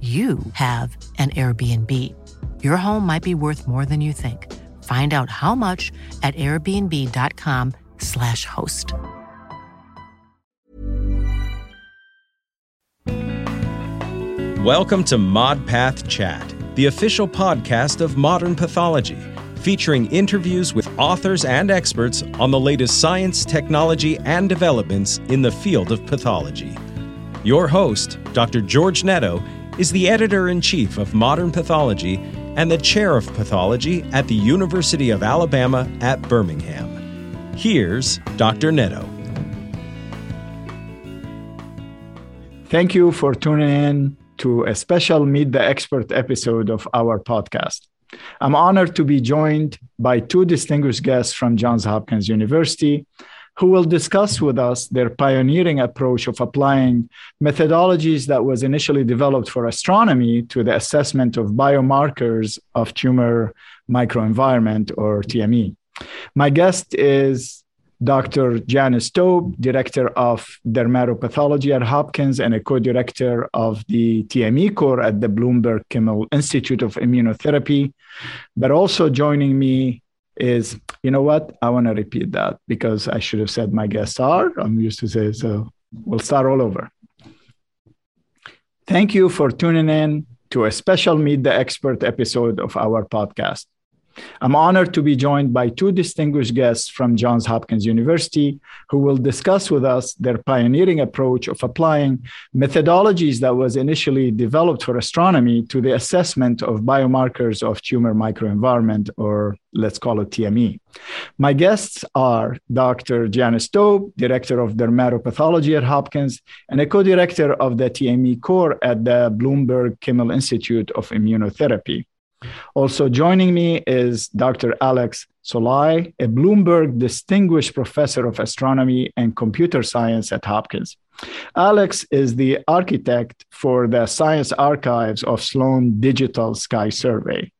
you have an Airbnb. Your home might be worth more than you think. Find out how much at airbnb.com/slash host. Welcome to ModPath Chat, the official podcast of modern pathology, featuring interviews with authors and experts on the latest science, technology, and developments in the field of pathology. Your host, Dr. George Netto, is the editor in chief of Modern Pathology and the chair of pathology at the University of Alabama at Birmingham. Here's Dr. Netto. Thank you for tuning in to a special Meet the Expert episode of our podcast. I'm honored to be joined by two distinguished guests from Johns Hopkins University who will discuss with us their pioneering approach of applying methodologies that was initially developed for astronomy to the assessment of biomarkers of tumor microenvironment or TME. My guest is Dr. Janis Taube, Director of Dermatopathology at Hopkins and a co-director of the TME core at the Bloomberg Kimmel Institute of Immunotherapy. But also joining me is, you know what? I want to repeat that because I should have said my guests are. I'm used to say, so we'll start all over. Thank you for tuning in to a special Meet the Expert episode of our podcast. I'm honored to be joined by two distinguished guests from Johns Hopkins University who will discuss with us their pioneering approach of applying methodologies that was initially developed for astronomy to the assessment of biomarkers of tumor microenvironment or let's call it TME. My guests are Dr. Janis Taube, Director of Dermatopathology at Hopkins, and a co-director of the TME core at the Bloomberg Kimmel Institute of Immunotherapy. Also joining me is Dr. Alex Szalay, a Bloomberg Distinguished Professor of Astronomy and Computer Science at Hopkins. Alex is the architect for the science archives of Sloan Digital Sky Survey.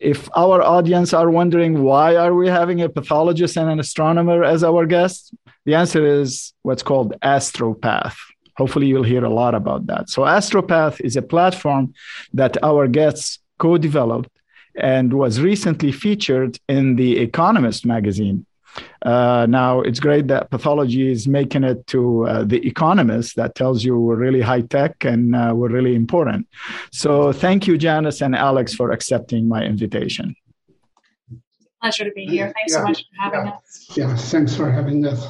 If our audience are wondering why are we having a pathologist and an astronomer as our guests, the answer is what's called AstroPath. Hopefully, you'll hear a lot about that. So, AstroPath is a platform that our guests co developed and was recently featured in The Economist magazine. Uh, now, it's great that pathology is making it to uh, The Economist. That tells you we're really high tech and uh, we're really important. So, thank you, Janis and Alex, for accepting my invitation. Pleasure to be here. Thanks yeah, so much for having yeah. us. Yeah, thanks for having us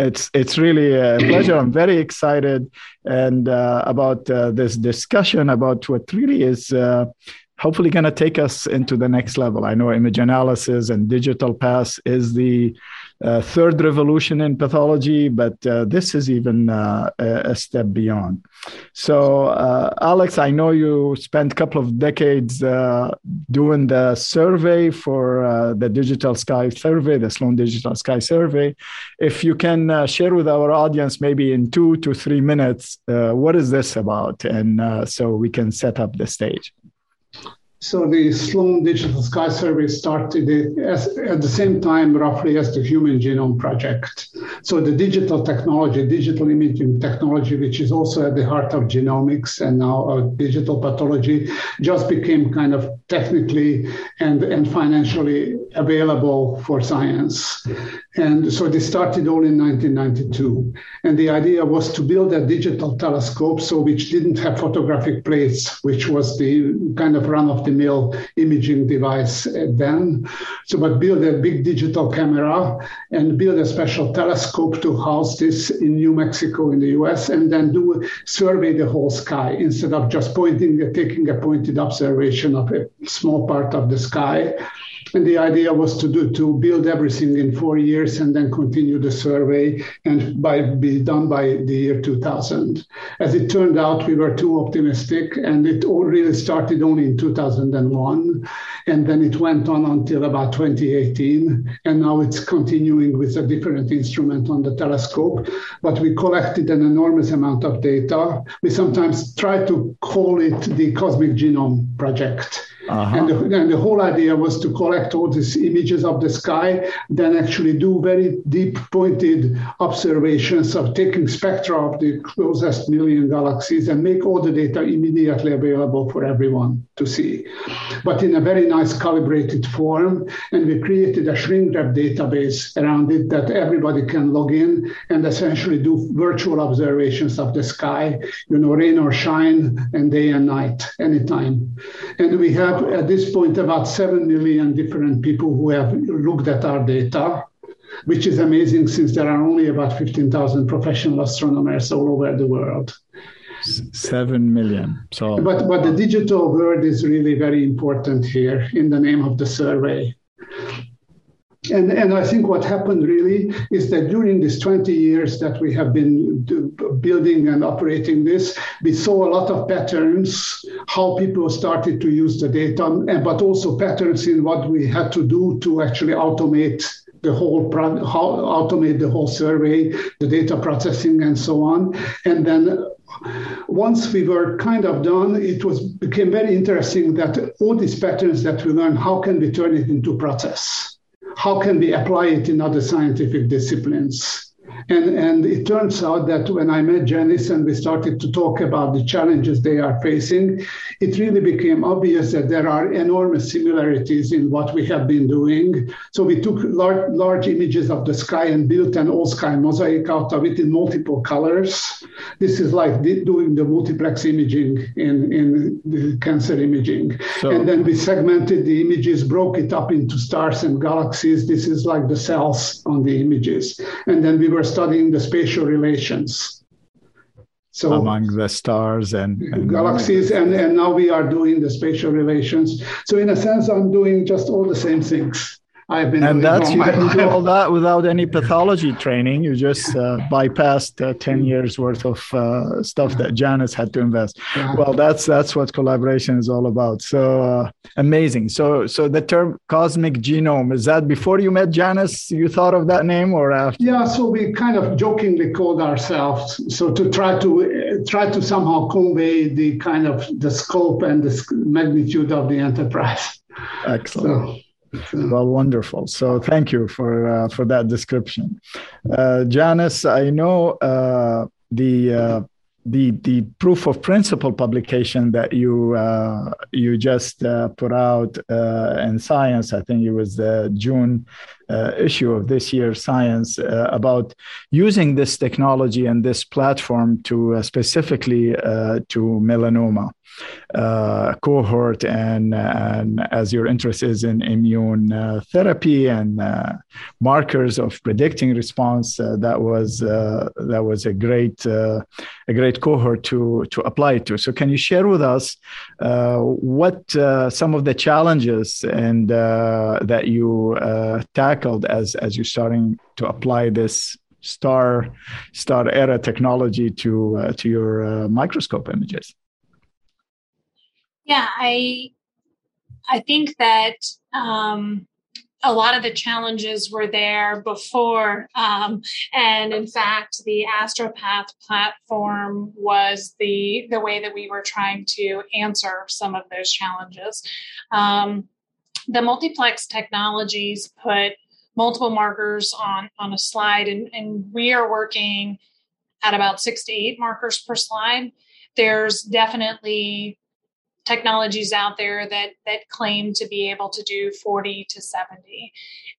it's it's really a pleasure. I'm very excited and uh, about uh, this discussion about what really is uh, hopefully going to take us into the next level. I know image analysis and digital path is the uh, third revolution in pathology, but uh, this is even uh, a step beyond. So, uh, Alex, I know you spent a couple of decades uh, doing the survey for uh, the Digital Sky Survey, the Sloan Digital Sky Survey. If you can share with our audience, maybe in two to three minutes, what is this about? And so we can set up the stage. So the Sloan Digital Sky Survey started at the same time, roughly as the Human Genome Project. So the digital technology, digital imaging technology, which is also at the heart of genomics and now digital pathology, just became kind of technically and, and financially available for science. And so they started all in 1992. And the idea was to build a digital telescope, so which didn't have photographic plates, which was the kind of run of the mill imaging device then. So, but build a big digital camera and build a special telescope to house this in New Mexico in the US, and then do survey the whole sky instead of just pointing, taking a pointed observation of a small part of the sky. And the idea was to do to build everything in four years and then continue the survey and by be done by the year 2000. As it turned out, we were too optimistic, and it all really started only in 2001, and then it went on until about 2018, and now it's continuing with a different instrument on the telescope. But we collected an enormous amount of data. We sometimes try to call it the Cosmic Genome Project uh-huh. And, the, and, the, whole idea was to collect all these images of the sky, then actually do very deep pointed observations of taking spectra of the closest million galaxies and make all the data immediately available for everyone to see. But in a very nice calibrated form. And we created a shrink wrap database around it that everybody can log in and essentially do virtual observations of the sky, you know, rain or shine, and day and night, anytime. And we have at this point about 7 million different people who have looked at our data, which is amazing since there are only about 15,000 professional astronomers all over the world. Seven million. So, but but the digital world is really very important here in the name of the survey. And, and I think what happened really is that during these 20 years that we have been building and operating this, we saw a lot of patterns, how people started to use the data, and, but also patterns in what we had to do to actually automate the whole how automate the whole survey, the data processing, and so on. And then once we were kind of done, it was became very interesting that all these patterns that we learned, how can we turn it into process? How can we apply it in other scientific disciplines? And, and it turns out that when I met Janis and we started to talk about the challenges they are facing, it really became obvious that there are enormous similarities in what we have been doing. So we took large, large images of the sky and built an all sky mosaic out of it in multiple colors. This is like doing the multiplex imaging in, in the cancer imaging. So, and then we segmented the images, broke it up into stars and galaxies. This is like the cells on the images. And then we were studying the spatial relations. So among the stars and, and galaxies, and, and now we are doing the spatial relations. So in a sense, I'm doing just all the same things. I've been and that's you didn't do all that without any pathology training. You just uh, bypassed uh, ten years worth of uh, stuff that Janis had to invest. Yeah. Well, that's that's what collaboration is all about. So uh, amazing. So so the term cosmic genome is that before you met Janis, you thought of that name or after? Yeah. So we kind of jokingly called ourselves so to try to try to somehow convey the kind of the scope and the magnitude of the enterprise. Excellent. So, well, wonderful. So thank you for uh, for that description, uh, Janis. I know uh, the uh, the the proof of principle publication that you uh, you just uh, put out in Science. I think it was the June issue of this year's Science about using this technology and this platform to specifically to melanoma uh, cohort and, and as your interest is in immune uh, therapy and uh, markers of predicting response uh, that was uh, that was a great uh, a great cohort to to apply to. So can you share with us what some of the challenges and that you tackled as as you're starting to apply this star star era technology to to your microscope images yeah, I I think that um, a lot of the challenges were there before, um, and in fact, the Astropath platform was the the way that we were trying to answer some of those challenges. Um, the multiplex technologies put multiple markers on on a slide, and, and we are working at about six to eight markers per slide. There's definitely technologies out there that that claim to be able to do 40 to 70.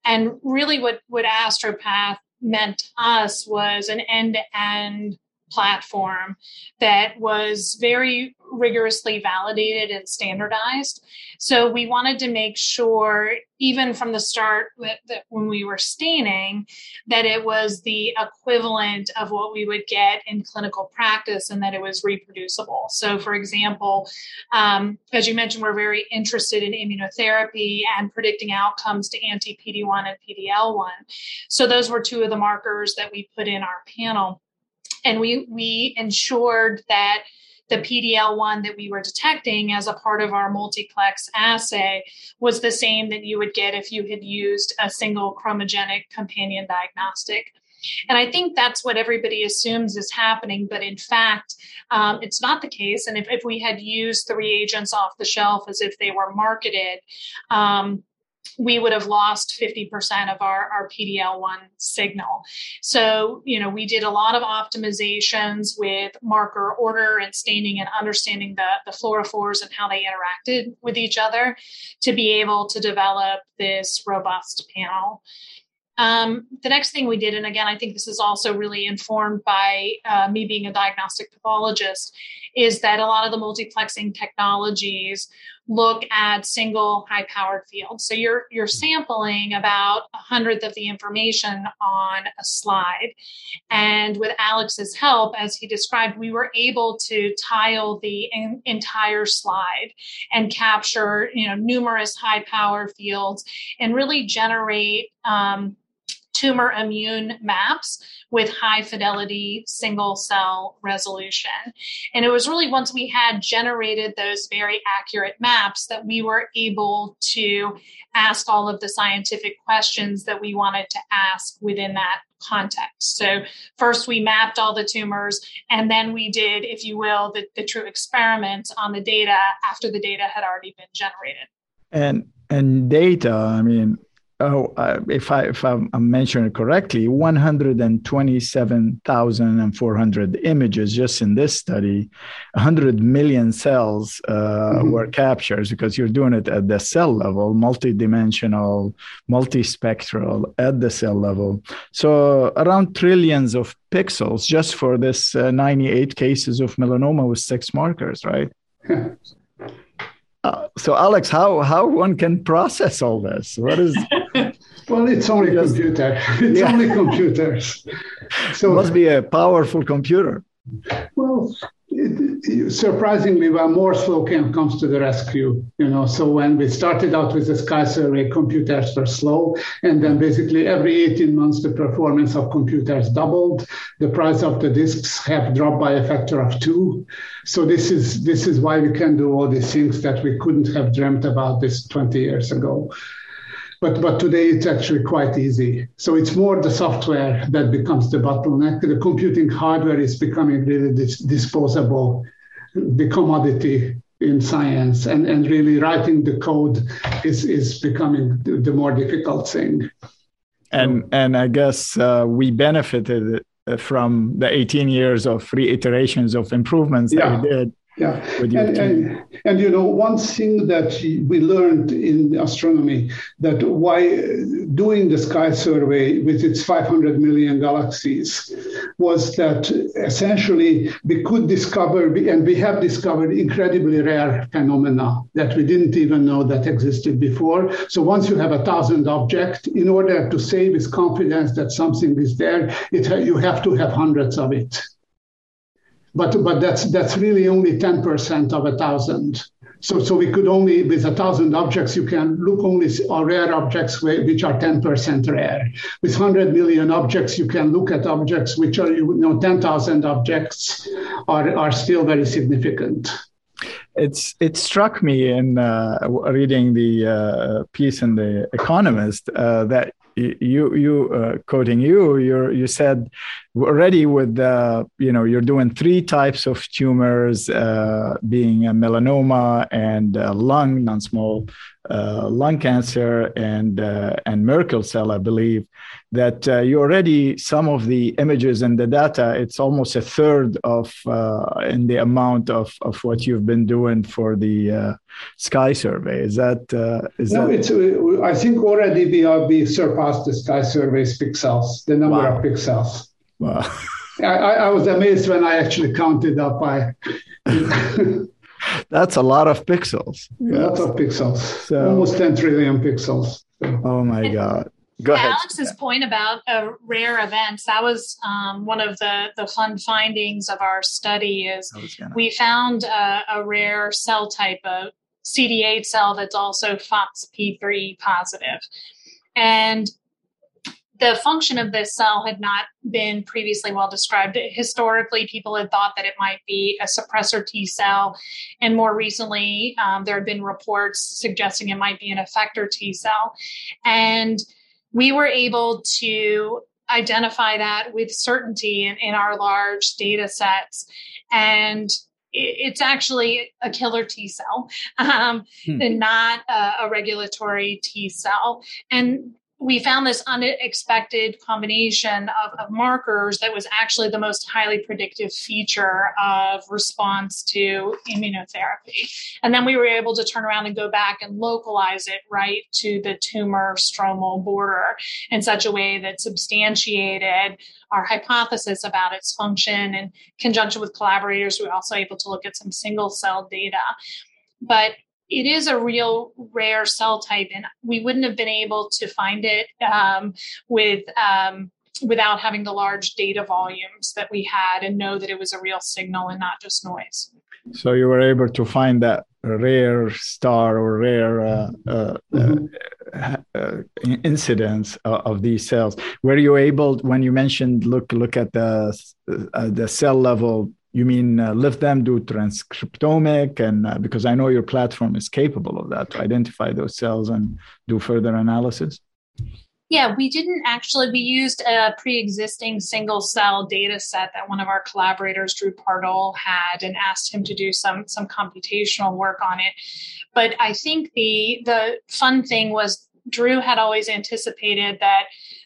And really what what AstroPath meant to us was an end-to-end platform that was very rigorously validated and standardized. So we wanted to make sure, even from the start, that, when we were staining, that it was the equivalent of what we would get in clinical practice and that it was reproducible. So, for example, um, as you mentioned, we're very interested in immunotherapy and predicting outcomes to anti PD 1 and PD-L1. So, those were two of the markers that we put in our panel and we we ensured that the PD-L1 that we were detecting as a part of our multiplex assay was the same that you would get if you had used a single chromogenic companion diagnostic. And I think that's what everybody assumes is happening, but in fact, um, it's not the case. And if, if we had used the reagents off the shelf as if they were marketed, um, we would have lost 50% of our, our PDL1 signal. So, you know, we did a lot of optimizations with marker order and staining and understanding the, the fluorophores and how they interacted with each other to be able to develop this robust panel. Um, the next thing we did, and again, I think this is also really informed by uh, me being a diagnostic pathologist, is that a lot of the multiplexing technologies look at single high powered fields. So you're you're sampling about a hundredth of the information on a slide. And with Alex's help, as he described, we were able to tile the in, entire slide and capture you know numerous high power fields and really generate um, tumor immune maps with high fidelity single cell resolution. And it was really once we had generated those very accurate maps that we were able to ask all of the scientific questions that we wanted to ask within that context. So first we mapped all the tumors and then we did, if you will, the, the true experiment on the data after the data had already been generated. And and data, I mean, oh, uh, if I if I'm, I'm mentioning correctly, 127,400 images just in this study. 100 million cells uh, mm-hmm. were captured because you're doing it at the cell level, multidimensional, multispectral at the cell level. So around trillions of pixels just for this uh, 98 cases of melanoma with six markers, right? Uh, so alex how how one can process all this what is well it's only Just, computer it's yeah. only computers so it must be a powerful computer well surprisingly, when Moore's law came, comes to the rescue, you know. So when we started out with the Sky Survey, computers were slow, and then basically every 18 months, the performance of computers doubled. The price of the disks have dropped by a factor of two. So this is this is why we can do all these things that we couldn't have dreamt about this 20 years ago. But, but today it's actually quite easy. So it's more the software that becomes the bottleneck. The computing hardware is becoming really dis- disposable, the commodity in science, and, and really writing the code is, is becoming the, the more difficult thing. And, and I guess uh, we benefited uh, from the 18 years of reiterations of improvements yeah. that we did yeah, and, and, and, you know one thing that we learned in astronomy that why doing the sky survey with its 500 million galaxies was that essentially we could discover and we have discovered incredibly rare phenomena that we didn't even know that existed before. So once you have a thousand objects, in order to say with confidence that something is there, it, you have to have hundreds of it but but that's that's really only 10% of a thousand. So, so we could only, with a thousand objects, you can look only at rare objects which are 10% rare. With 100 million objects, you can look at objects which are, you know, 10,000 objects are, are still very significant. It's it struck me in uh, reading the uh, piece in the Economist uh, that you you uh, quoting you you you said already with uh, you know you're doing three types of tumors uh, being a melanoma and lung non-small uh, lung cancer and uh, and Merkel cell, I believe, that uh, you already some of the images and the data. It's almost a third of uh, in the amount of, of what you've been doing for the uh, Sky survey. Is that is no? That... It's I think already we are we surpassed the Sky survey's pixels, the number wow. of pixels. Wow. I, I was amazed when I actually counted up. I That's a lot of pixels. Yes. A lot of pixels. So, Almost 10 trillion pixels. So. Oh my God. Go ahead. Alex's point about uh, rare events, that was um, one of the, the fun findings of our study is gonna... we found uh, a rare cell type, a CD8 cell that's also FOXP3 positive. And the function of this cell had not been previously well described. Historically, people had thought that it might be a suppressor T cell, and more recently, um, there had been reports suggesting it might be an effector T cell. And we were able to identify that with certainty in, in our large data sets. And it's actually a killer T cell um, hmm. and not a, a, regulatory T cell. And we found this unexpected combination of, of, markers that was actually the most highly predictive feature of response to immunotherapy. And then we were able to turn around and go back and localize it right to the tumor stromal border in such a way that substantiated our hypothesis about its function. In conjunction with collaborators, we were also able to look at some single cell data. But it is a real rare cell type, and we wouldn't have been able to find it um, with um, without having the large data volumes that we had and know that it was a real signal and not just noise. So you were able to find that rare star or rare uh, uh, mm-hmm. uh, uh incidence of these cells. Were you able, when you mentioned look look at the uh, the cell level you mean uh, lift them, do transcriptomic, and uh, because I know your platform is capable of that to identify those cells and do further analysis? Yeah, we didn't actually. We used a pre-existing single-cell data set that one of our collaborators, Drew Pardoll, had, and asked him to do some some computational work on it. But I think the the fun thing was Drew had always anticipated that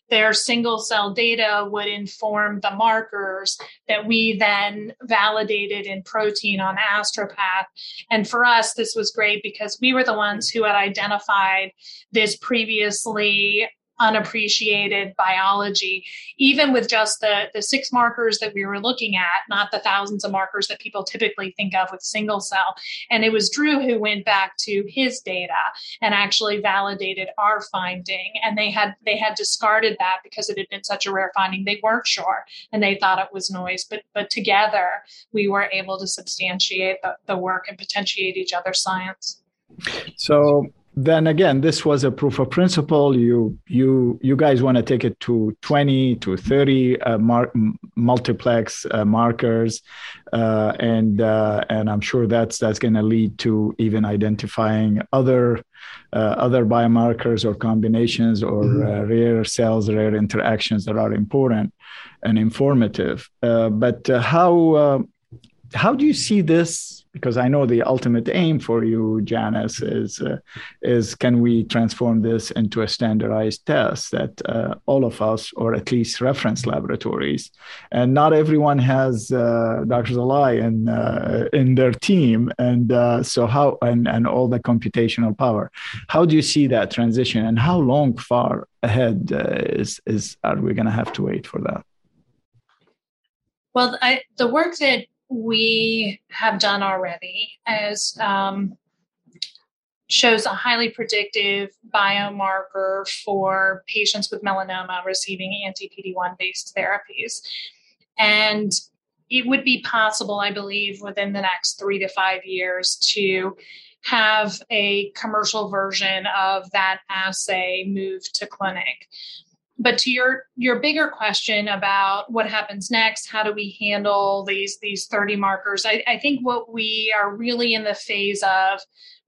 their single cell data would inform the markers that we then validated in protein on astropath. And for us this was great because we were the ones who had identified this previously unappreciated biology, even with just the, the six markers that we were looking at, not the thousands of markers that people typically think of with single cell. And it was Drew who went back to his data and actually validated our finding. And they had they had discarded that because it had been such a rare finding. They weren't sure and they thought it was noise. But but together we were able to substantiate the, the work and potentiate each other's science. So then again this was a proof of principle you you you guys want to take it to 20 to 30 uh, mar- multiplex uh, markers uh, and uh, and i'm sure that's that's going to lead to even identifying other uh, other biomarkers or combinations or mm-hmm. Uh, rare cells rare interactions that are important and informative but how how do you see this because I know the ultimate aim for you, Janis, is uh, is can we transform this into a standardized test that uh, all of us, or at least reference laboratories, and not everyone has uh, Dr. Szalay in uh, in their team, and uh, so how and and all the computational power. How do you see that transition, and how long far ahead uh, is is are we going to have to wait for that? Well, I, the work that we have done already as um, shows a highly predictive biomarker for patients with melanoma receiving anti PD1 based therapies. And it would be possible, I believe, within the next three to five years to have a commercial version of that assay move to clinic but to your your bigger question about what happens next how do we handle these these 30 markers i, I think what we are really in the phase of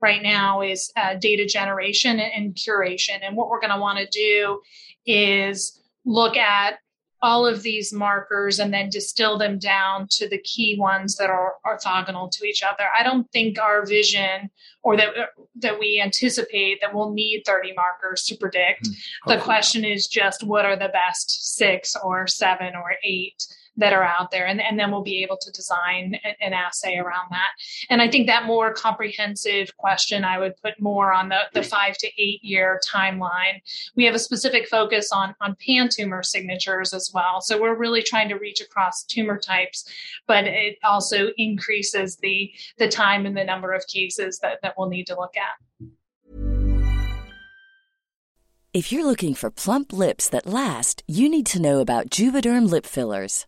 right now is uh, data generation and, and curation. And what we're going to want to do is look at all of these markers and then distill them down to the key ones that are orthogonal to each other. I don't think our vision or that that we anticipate that we'll need 30 markers to predict. Mm-hmm. The question is just what are the best 6 or 7 or 8 that are out there and, and then we'll be able to design an assay around that. And i think that more comprehensive question i would put more on the, the five to eight year timeline. We have a specific focus on on pan tumor signatures as well. So we're really trying to reach across tumor types but it also increases the the time and the number of cases that, that we'll need to look at. If you're looking for plump lips that last you need to know about juvederm lip fillers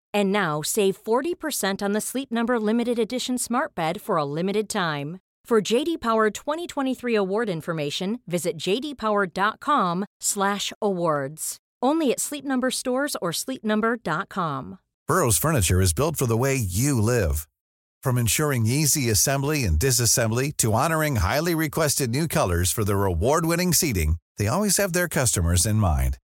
And now save 40% on the Sleep Number limited edition smart bed for a limited time. For JD Power 2023 award information, visit jdpower.com/awards. Only at Sleep Number stores or sleepnumber.com. Burrow's furniture is built for the way you live. From ensuring easy assembly and disassembly to honoring highly requested new colors for their award-winning seating, they always have their customers in mind.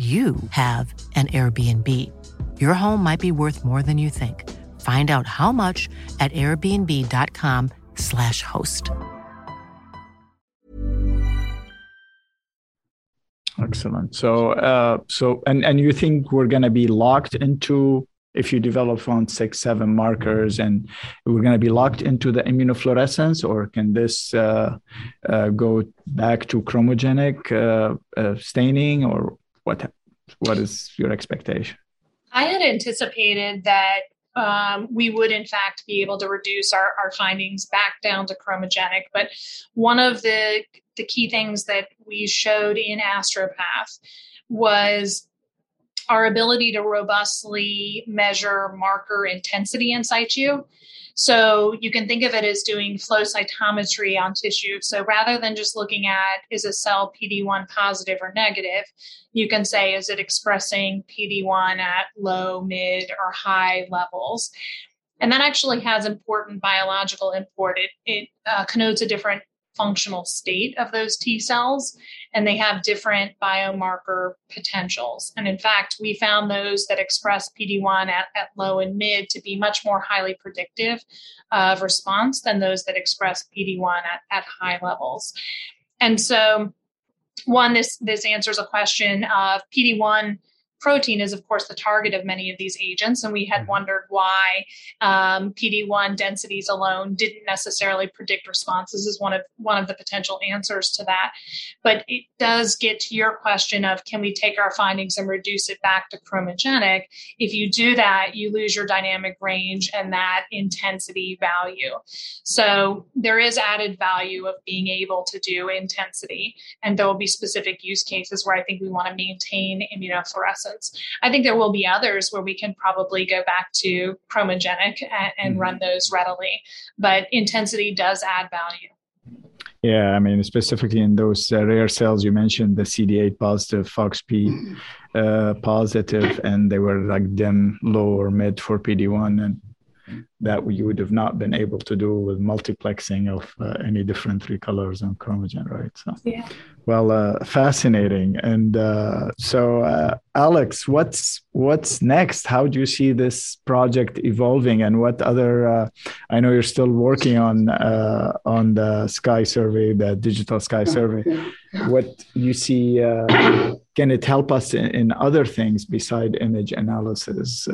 you have an Airbnb. Your home might be worth more than you think. Find out how much at airbnb.com/slash host. Excellent. So, uh, so, and and you think we're going to be locked into if you develop on six, seven markers, and we're going to be locked into the immunofluorescence, or can this uh, uh, go back to chromogenic uh, uh, staining, or what what is your expectation? I had anticipated that um, we would in fact be able to reduce our, our findings back down to chromogenic. But one of the the key things that we showed in Astropath was our ability to robustly measure marker intensity in situ. So you can think of it as doing flow cytometry on tissue. So rather than just looking at is a cell PD1 positive or negative, you can say is it expressing PD1 at low, mid, or high levels. And that actually has important biological import. It, it uh, connotes a different functional state of those T cells, and they have different biomarker potentials. And in fact, we found those that express PD1 at, at low and mid to be much more highly predictive of response than those that express PD1 at, at high levels. And so, one, this this answers a question of PD1 protein is, of course, the target of many of these agents. And we had mm-hmm. wondered why um, PD1 densities alone didn't necessarily predict responses is one of one of the potential answers to that. But it does get to your question of can we take our findings and reduce it back to chromogenic? If you do that, you lose your dynamic range and that intensity value. So there is added value of being able to do intensity. And there will be specific use cases where I think we want to maintain immunofluorescence. I think there will be others where we can probably go back to chromogenic and, and mm-hmm. run those readily. But intensity does add value. Yeah, I mean, specifically in those uh, rare cells you mentioned, the CD8 positive, FOXP uh, positive, and they were like dim, low, or mid for PD1. And that you would have not been able to do with multiplexing of uh, any different three colors on chromogen, right? So, yeah. well, uh, fascinating. And uh, so, uh, Alex, what's what's next? How do you see this project evolving, and what other? Uh, I know you're still working on uh, on the Sky Survey, the digital Sky Survey. What you see? can it help us in, in, other things beside image analysis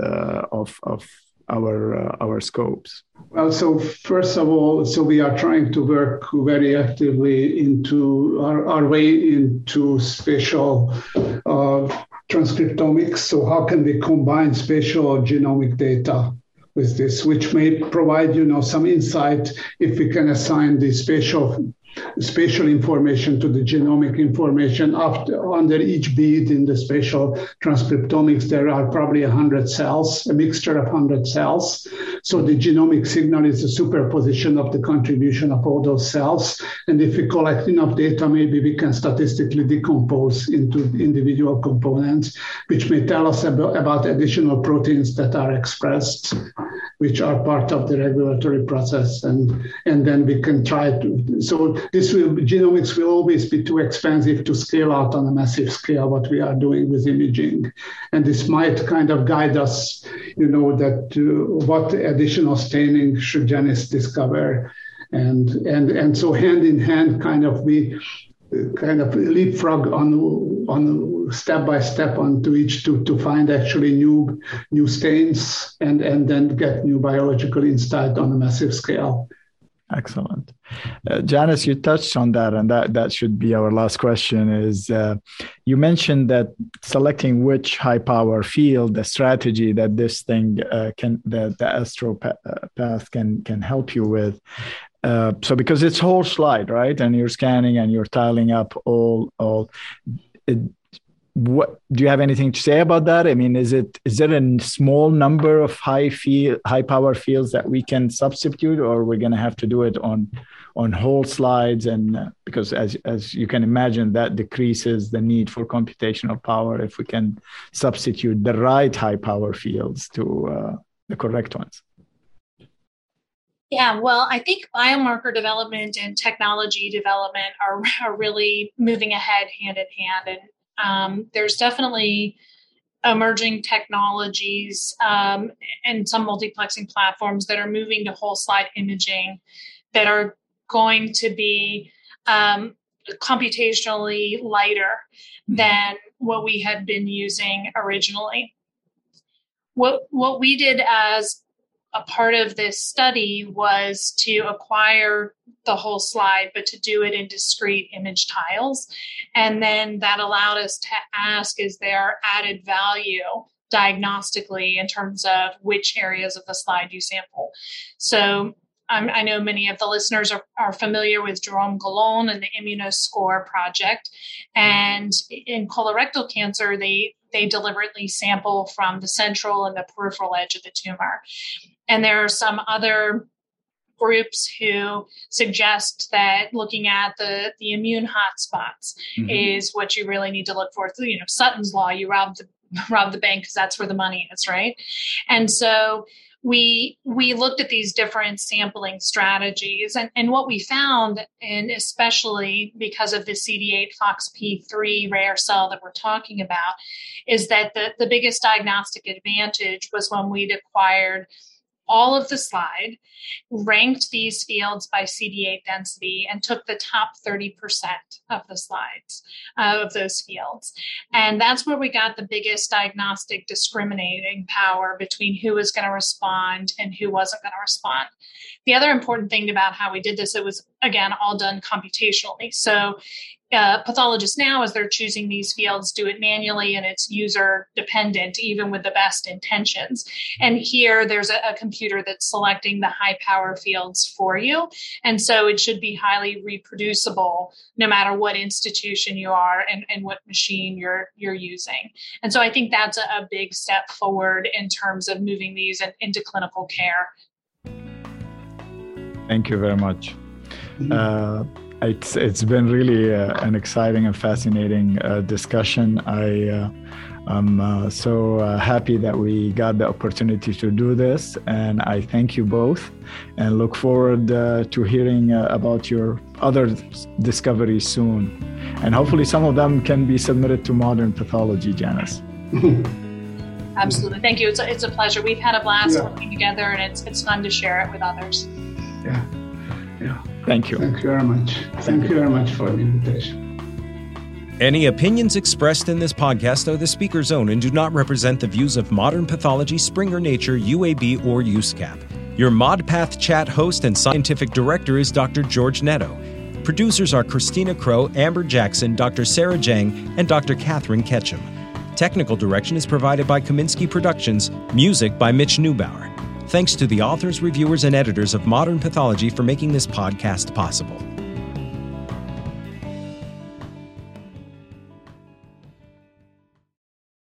of of our uh, our scopes? Well, so first of all, so we are trying to work very actively into our, our way into spatial uh, transcriptomics. So how can we combine spatial genomic data with this, which may provide you know some insight if we can assign the spatial spatial information to the genomic information. After, under each bead in the spatial transcriptomics, there are probably 100 cells, a mixture of 100 cells. So the genomic signal is a superposition of the contribution of all those cells. And if we collect enough data, maybe we can statistically decompose into individual components, which may tell us about, about additional proteins that are expressed which are part of the regulatory process and and then we can try to so this will genomics will always be too expensive to scale out on a massive scale what we are doing with imaging and this might kind of guide us you know that uh, what additional staining should Janis discover and and and so hand in hand kind of we kind of leapfrog on on step by step onto each to to find actually new new stains and and then get new biological insight on a massive scale. Excellent, uh, Janis. You touched on that, and that that should be our last question. Is uh, you mentioned that selecting which high power field, the strategy that this thing uh, can, that the astropath uh, can can help you with, uh, so because it's whole slide, right? And you're scanning and you're tiling up all all. It, what do you have anything to say about that? I mean, is it is there a small number of high field high power fields that we can substitute, or we're going to have to do it on on whole slides? And uh, because as as you can imagine, that decreases the need for computational power if we can substitute the right high power fields to uh, the correct ones. Yeah, well, I think biomarker development and technology development are, are really moving ahead hand in hand. And um, there's definitely emerging technologies um, and some multiplexing platforms that are moving to whole slide imaging that are going to be um, computationally lighter mm-hmm. than what we had been using originally. What, what we did as a part of this study was to acquire the whole slide, but to do it in discrete image tiles. And then that allowed us to ask is there added value diagnostically in terms of which areas of the slide you sample? So um, I know many of the listeners are, are familiar with Jerome Galon and the Immunoscore project. And in colorectal cancer, they they deliberately sample from the central and the peripheral edge of the tumor. And there are some other groups who suggest that looking at the, the immune hotspots mm-hmm. is what you really need to look for. So, you know, Sutton's law, you rob the rob the bank because that's where the money is, right? And so we we looked at these different sampling strategies and, and what we found and especially because of the cd8 foxp3 rare cell that we're talking about is that the, the biggest diagnostic advantage was when we'd acquired all of the slide, ranked these fields by CD8 density, and took the top 30% of the slides uh, of those fields. And that's where we got the biggest diagnostic discriminating power between who was going to respond and who wasn't going to respond. The other important thing about how we did this, it was again all done computationally. So uh, pathologists now, as they're choosing these fields, do it manually and it's user dependent, even with the best intentions. And here, there's a, a, computer that's selecting the high power fields for you. And so it should be highly reproducible no matter what institution you are and, and what machine you're, you're using. And so I think that's a, a big step forward in terms of moving these in, into clinical care. Thank you very much. Uh, it's it's been really uh, an exciting and fascinating uh, discussion. I uh, I'm uh, so uh, happy that we got the opportunity to do this, and I thank you both, and look forward uh, to hearing about your other discoveries soon, and hopefully some of them can be submitted to modern pathology, Janis. Absolutely, thank you. It's a, it's a pleasure. We've had a blast yeah. working together, and it's it's fun to share it with others. Yeah, yeah. Thank you. Thank you very much. Thank you very much for the invitation. Any opinions expressed in this podcast are the speaker's own and do not represent the views of Modern Pathology, Springer Nature, UAB, or USCAP. Your ModPath chat host and scientific director is Dr. George Netto. Producers are Christina Crow, Amber Jackson, Dr. Sarah Jang, and Dr. Catherine Ketchum. Technical direction is provided by Kaminsky Productions, music by Mitch Neubauer. Thanks to the authors, reviewers, and editors of Modern Pathology for making this podcast possible.